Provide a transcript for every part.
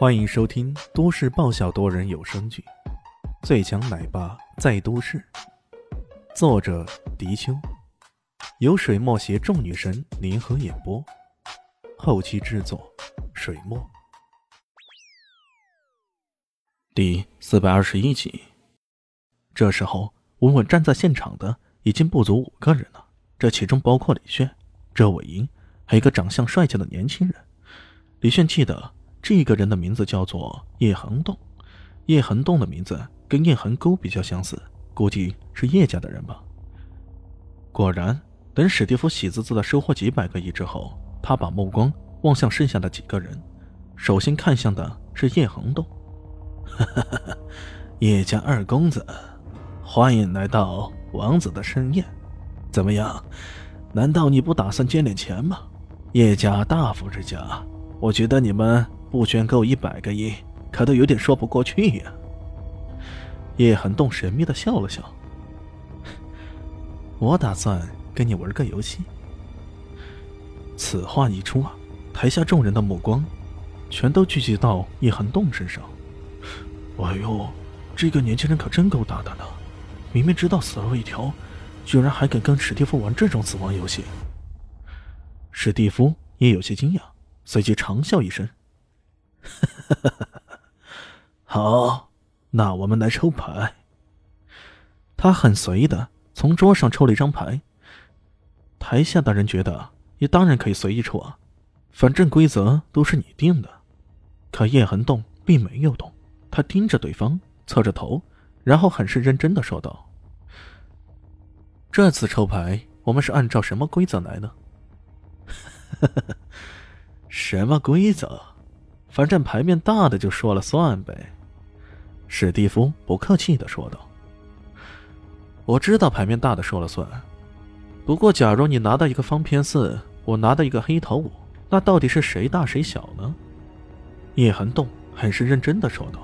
欢迎收听都市爆笑多人有声剧《最强奶爸在都市》，作者：迪秋，由水墨携众女神联合演播，后期制作：水墨。第四百二十一集。这时候，稳稳站在现场的已经不足五个人了，这其中包括李炫、周伟英，还有一个长相帅气的年轻人。李炫记得。这个人的名字叫做叶恒栋，叶恒栋的名字跟叶恒沟比较相似，估计是叶家的人吧。果然，等史蒂夫喜滋滋的收获几百个亿之后，他把目光望向剩下的几个人，首先看向的是叶恒栋。叶家二公子，欢迎来到王子的盛宴。怎么样？难道你不打算捐点钱吗？叶家大富之家，我觉得你们。不捐够一百个亿，可都有点说不过去呀。叶寒冻神秘的笑了笑。我打算跟你玩个游戏。此话一出啊，台下众人的目光全都聚集到叶寒冻身上。哎呦，这个年轻人可真够大胆的，明明知道死路一条，居然还敢跟史蒂夫玩这种死亡游戏。史蒂夫也有些惊讶，随即长笑一声。哈 好，那我们来抽牌。他很随意的从桌上抽了一张牌。台下的人觉得也当然可以随意抽啊，反正规则都是你定的。可叶恒栋并没有动，他盯着对方，侧着头，然后很是认真的说道：“这次抽牌，我们是按照什么规则来的？什么规则？”反正牌面大的就说了算呗，史蒂夫不客气的说道。我知道牌面大的说了算，不过假如你拿到一个方片四，我拿到一个黑桃五，那到底是谁大谁小呢？叶寒冻很是认真的说道。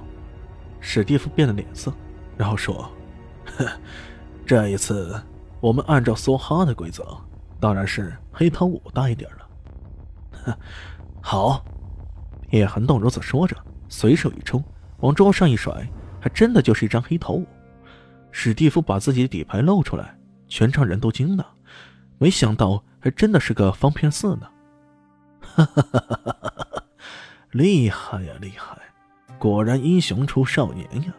史蒂夫变了脸色，然后说：“呵这一次我们按照梭哈的规则，当然是黑桃五大一点了。”好。叶寒冻如此说着，随手一抽，往桌上一甩，还真的就是一张黑桃五。史蒂夫把自己的底牌露出来，全场人都惊了，没想到还真的是个方片四呢！哈哈哈哈哈哈！厉害呀，厉害！果然英雄出少年呀！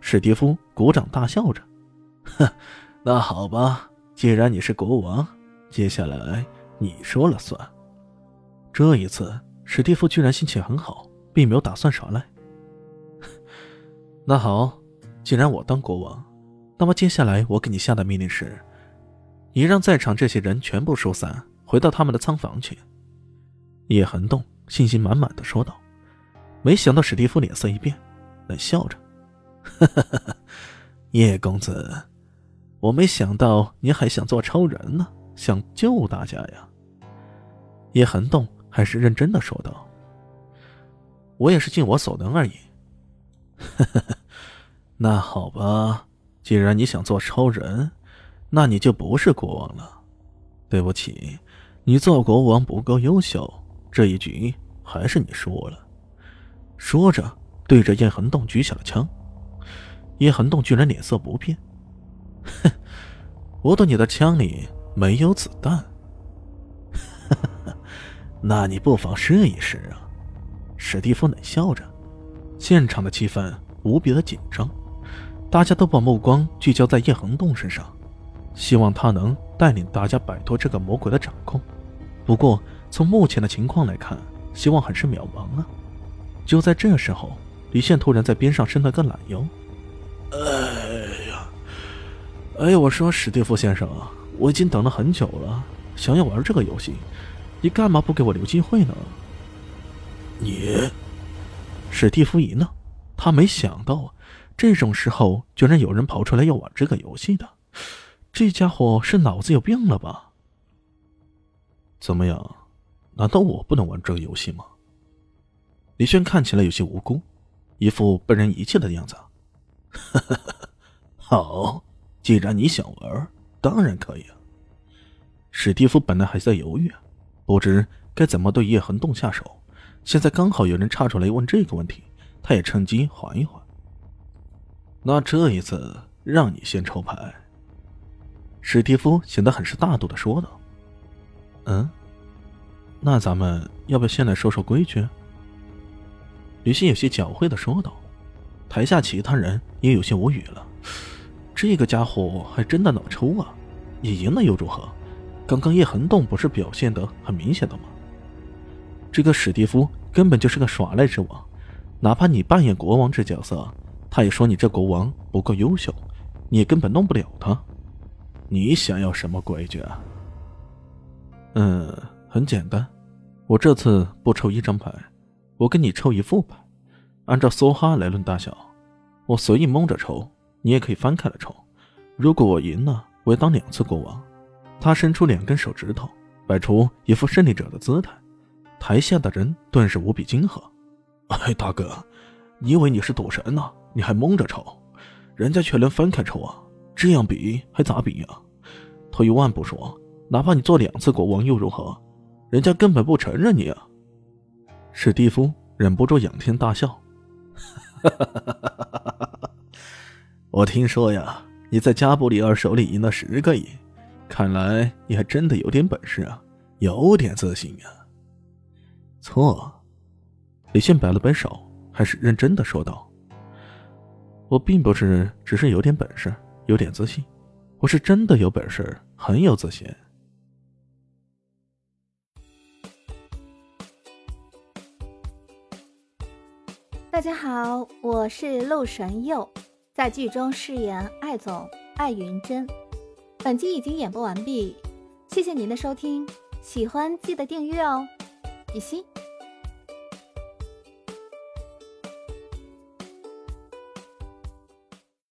史蒂夫鼓掌大笑着，哼，那好吧，既然你是国王，接下来你说了算。这一次。史蒂夫居然心情很好，并没有打算耍赖。那好，既然我当国王，那么接下来我给你下的命令是：你让在场这些人全部疏散，回到他们的仓房去。叶寒冻信心满满的说道。没想到史蒂夫脸色一变，冷笑着：“ 叶公子，我没想到你还想做超人呢，想救大家呀。”叶寒冻。还是认真的说道：“我也是尽我所能而已。”那好吧，既然你想做超人，那你就不是国王了。对不起，你做国王不够优秀，这一局还是你输了。说着，对着叶恒栋举起了枪。叶恒栋居然脸色不变：“ 哼，我赌你的枪里没有子弹。”那你不妨试一试啊！史蒂夫冷笑着。现场的气氛无比的紧张，大家都把目光聚焦在叶恒栋身上，希望他能带领大家摆脱这个魔鬼的掌控。不过从目前的情况来看，希望很是渺茫啊！就在这时候，李现突然在边上伸了个懒腰。哎呀，哎呀！我说史蒂夫先生啊，我已经等了很久了，想要玩这个游戏。你干嘛不给我留机会呢？你，史蒂夫一愣，他没想到这种时候居然有人跑出来要玩这个游戏的，这家伙是脑子有病了吧？怎么样？难道我不能玩这个游戏吗？李轩看起来有些无辜，一副被人遗弃的样子。好，既然你想玩，当然可以啊。史蒂夫本来还在犹豫。不知该怎么对叶恒动下手，现在刚好有人插出来问这个问题，他也趁机缓一缓。那这一次让你先抽牌。史蒂夫显得很是大度的说道：“嗯，那咱们要不要先来说说规矩？”吕西有些狡猾的说道。台下其他人也有些无语了。这个家伙还真的能抽啊！你赢了又如何？刚刚叶恒栋不是表现的很明显的吗？这个史蒂夫根本就是个耍赖之王，哪怕你扮演国王这角色，他也说你这国王不够优秀，你也根本弄不了他。你想要什么规矩啊？嗯，很简单，我这次不抽一张牌，我跟你抽一副牌，按照梭哈来论大小，我随意蒙着抽，你也可以翻开了抽。如果我赢了，我要当两次国王。他伸出两根手指头，摆出一副胜利者的姿态。台下的人顿时无比惊愕。哎，大哥，你以为你是赌神呢？你还蒙着抽，人家却能分开抽啊！这样比还咋比呀？退一万步说，哪怕你做两次国王又如何？人家根本不承认你啊！史蒂夫忍不住仰天大笑。我听说呀，你在加布里尔手里赢了十个亿。看来你还真的有点本事啊，有点自信啊。错，李现摆了摆手，还是认真的说道：“我并不是只是有点本事，有点自信，我是真的有本事，很有自信。”大家好，我是陆神佑，在剧中饰演艾总艾云珍。本集已经演播完毕，谢谢您的收听，喜欢记得订阅哦，比心。